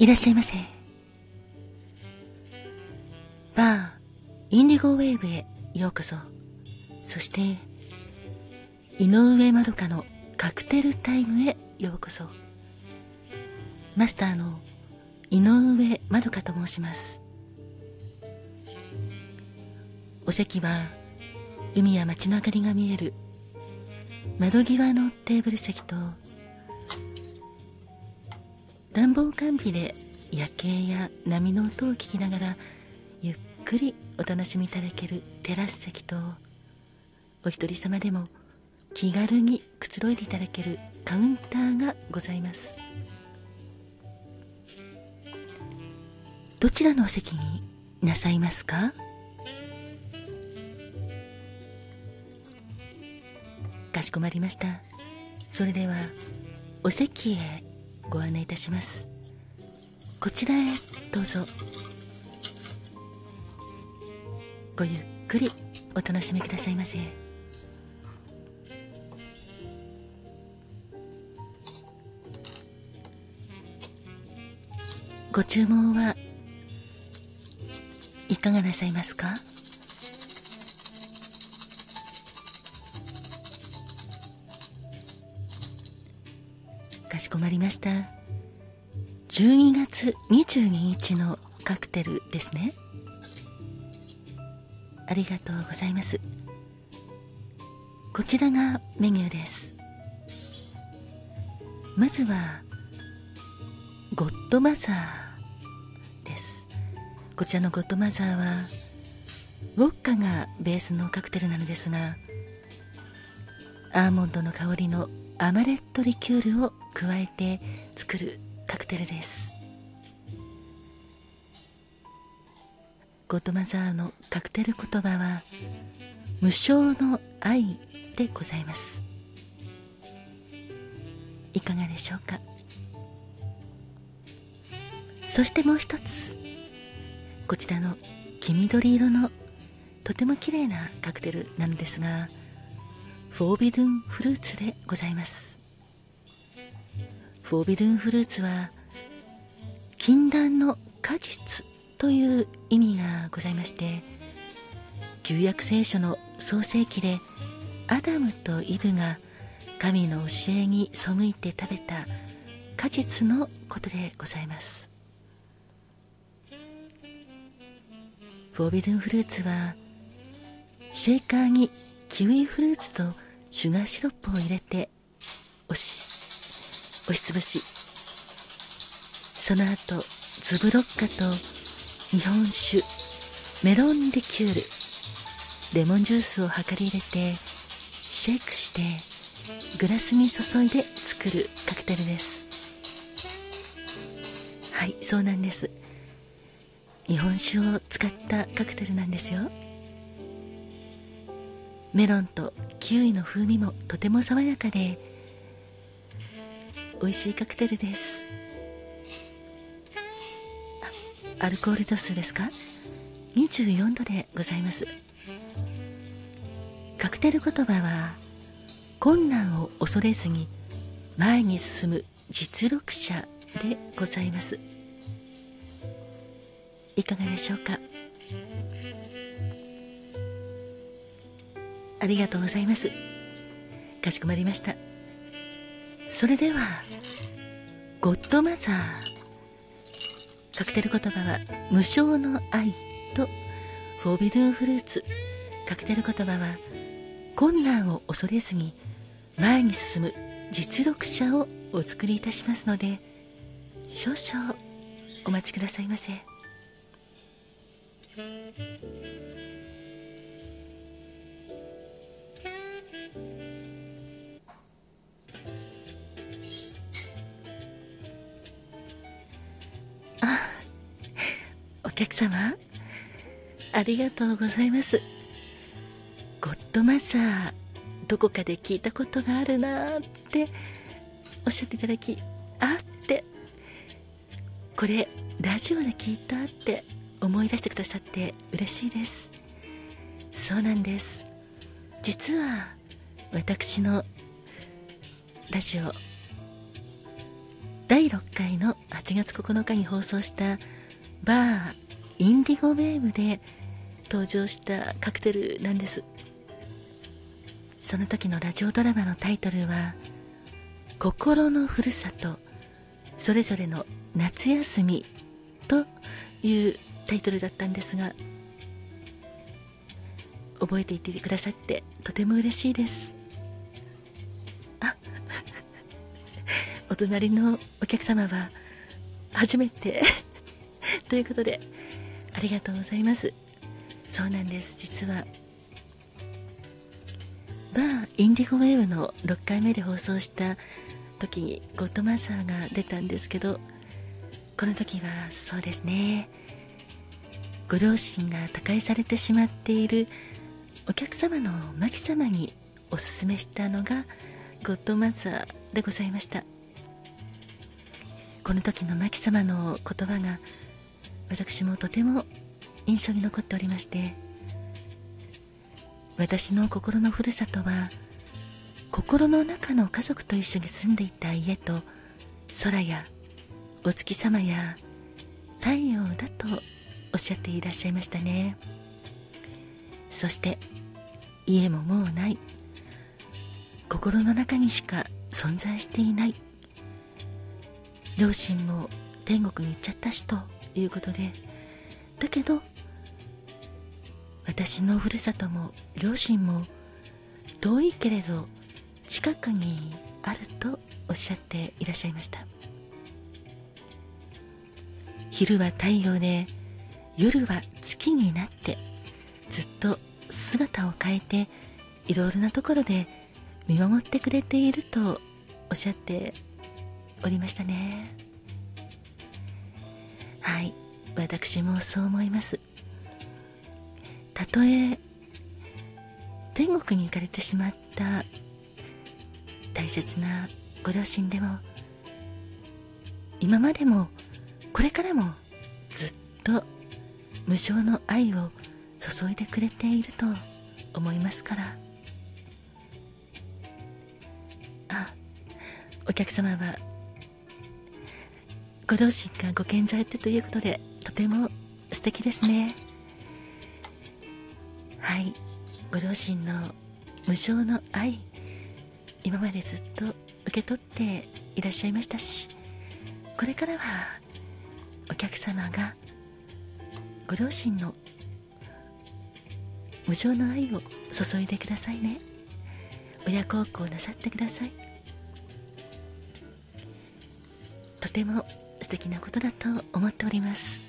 いらっしゃいませ。バー、インディゴウェーブへようこそ。そして、井上まどかのカクテルタイムへようこそ。マスターの井上まどかと申します。お席は海や街の明かりが見える窓際のテーブル席と暖房完備で夜景や波の音を聞きながらゆっくりお楽しみいただけるテラス席とお一人様でも気軽にくつろいでいただけるカウンターがございます。どちらのお席になさいますか？かしこまりました。それではお席へご案内いたします。こちらへどうぞ。ごゆっくりお楽しみくださいませ。ご注文はいかがなさいますか？しこまりました。12月22日のカクテルですね。ありがとうございます。こちらがメニューです。まずはゴッドマザーです。こちらのゴッドマザーはウォッカがベースのカクテルなのですがアーモンドの香りのアマレットリキュールを加えて作るカクテルです。ゴッドマザーのカクテル言葉は無償の愛でございます。いかがでしょうか？そしてもう一つこちらの黄緑色のとても綺麗なカクテルなのですがフォービドゥンフルーツでございます。フォービドゥンフルーツは禁断の果実という意味がございまして旧約聖書の創世記でアダムとイブが神の教えに背いて食べた果実のことでございます。フォービドゥンフルーツはシェイカーにキウイフルーツとシュガーシロップを入れて押し押しつぶし。その後ズブロッカと日本酒メロンリキュールレモンジュースを量り入れてシェイクしてグラスに注いで作るカクテルです。はいそうなんです。日本酒を使ったカクテルなんですよ。メロンとキウイの風味もとても爽やかで美味しいカクテルです。アルコール度数ですか？24度でございます。カクテル言葉は困難を恐れずに前に進む実力者でございます。いかがでしょうか？ありがとうございます。かしこまりました。それでは、ゴッドマザー。カクテル言葉は、無償の愛と、フォービドゥンフルーツ。カクテル言葉は、困難を恐れずに、前に進む実力者をお作りいたしますので、少々お待ちくださいませ。お客様ありがとうございます。ゴッドマザーどこかで聞いたことがあるなっておっしゃっていただきあってこれラジオで聞いたって思い出してくださって嬉しいです。そうなんです。実は私のラジオ第6回の8月9日に放送したバーインディゴウェーブで登場したカクテルなんです。その時のラジオドラマのタイトルは「心のふるさとそれぞれの夏休み」というタイトルだったんですが覚えていてくださってとても嬉しいです。隣のお客様は初めて。ということでありがとうございます。そうなんです。実はバーインディゴウェーブの6回目で放送した時にゴッドマザーが出たんですけどこの時はそうですね。ご両親が他界されてしまっているお客様のマキ様におすすめしたのがゴッドマザーでございました。この時のマキ様の言葉が私もとても印象に残っておりまして私の心のふるさとは心の中の家族と一緒に住んでいた家と空やお月様や太陽だとおっしゃっていらっしゃいましたね。そして家ももうない。心の中にしか存在していない。両親も天国に行っちゃったしということでだけど私のふるさとも両親も遠いけれど近くにあるとおっしゃっていらっしゃいました。昼は太陽で夜は月になってずっと姿を変えていろいろなところで見守ってくれているとおっしゃっておりましたね。はい。私もそう思います。たとえ天国に行かれてしまった大切なご両親でも今までもこれからもずっと無償の愛を注いでくれていると思いますから。あお客様はご両親がご健在ということでとても素敵ですね。はい。ご両親の無償の愛今までずっと受け取っていらっしゃいましたしこれからはお客様がご両親の無償の愛を注いでくださいね。親孝行なさってください。とても素敵なことだと思っております。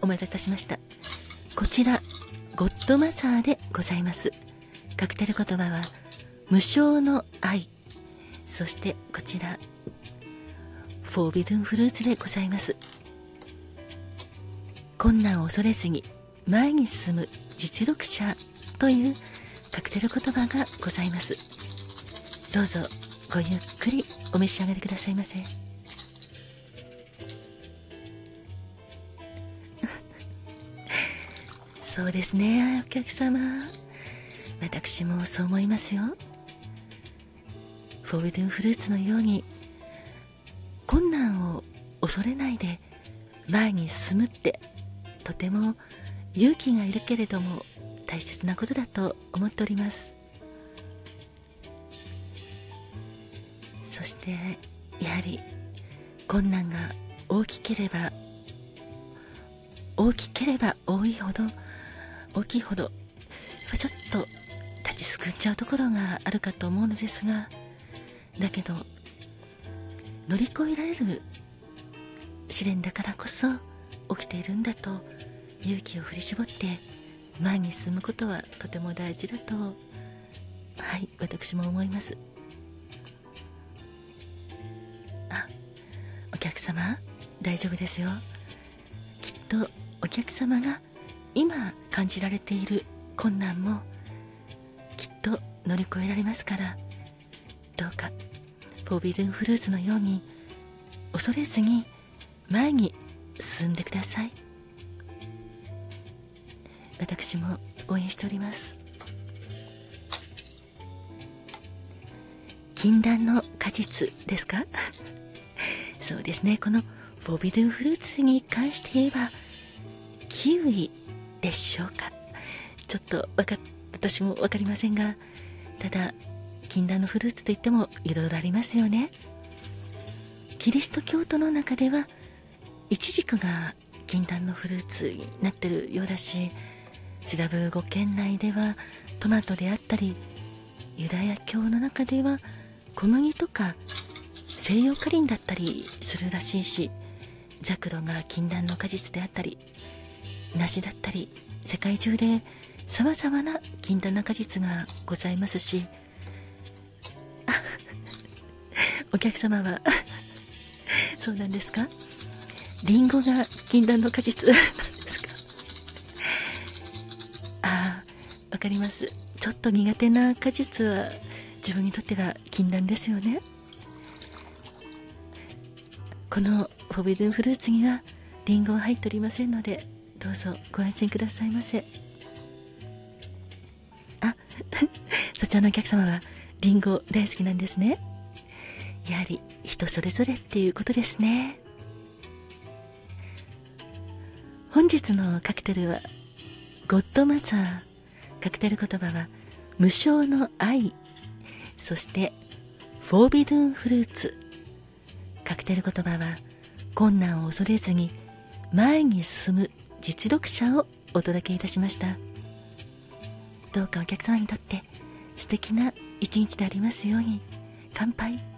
お待たせいたしました。こちらゴッドマザーでございます。カクテル言葉は無償の愛。そしてこちらフォービドゥンフルーツでございます。困難を恐れずに前に進む実力者というカクテル言葉がございます。どうぞ。ごゆっくりお召し上がりくださいませ。そうですねお客様。私もそう思いますよ。フォービドゥンフルーツのように困難を恐れないで前に進むってとても勇気がいるけれども大切なことだと思っております。そしてやはり困難が大きければ大きければ多いほど大きいほどちょっと立ちすくんじゃうところがあるかと思うのですがだけど乗り越えられる試練だからこそ起きているんだと勇気を振り絞って前に進むことはとても大事だとはい私も思います。客様大丈夫ですよ。きっとお客様が今感じられている困難もきっと乗り越えられますからどうかフォービドゥンフルーツのように恐れずに前に進んでください。私も応援しております。禁断の果実ですか？そうですね。このフォビドゥンフルーツに関して言えばキウイでしょうか。ちょっとわか私も分かりませんがただ禁断のフルーツといってもいろいろありますよね。キリスト教徒の中ではイチジクが禁断のフルーツになってるようだしシラブ語圏内ではトマトであったりユダヤ教の中では小麦とか西洋カリンだったりするらしいしザクロが禁断の果実であったり梨だったり世界中でさまざまな禁断な果実がございますし お客様は そうなんですか？リンゴが禁断の果実なんですか？ああわかります。ちょっと苦手な果実は自分にとっては禁断ですよね。このフォビドゥンフルーツにはリンゴは入っておりませんのでどうぞご安心くださいませ。あ そちらのお客様はリンゴ大好きなんですね。やはり人それぞれっていうことですね。本日のカクテルはゴッドマザー。カクテル言葉は無償の愛。そしてフォービドゥンフルーツ。カクテル言葉は困難を恐れずに前に進む実力者をお届けいたしました。どうかお客様にとって素敵な一日でありますように。乾杯。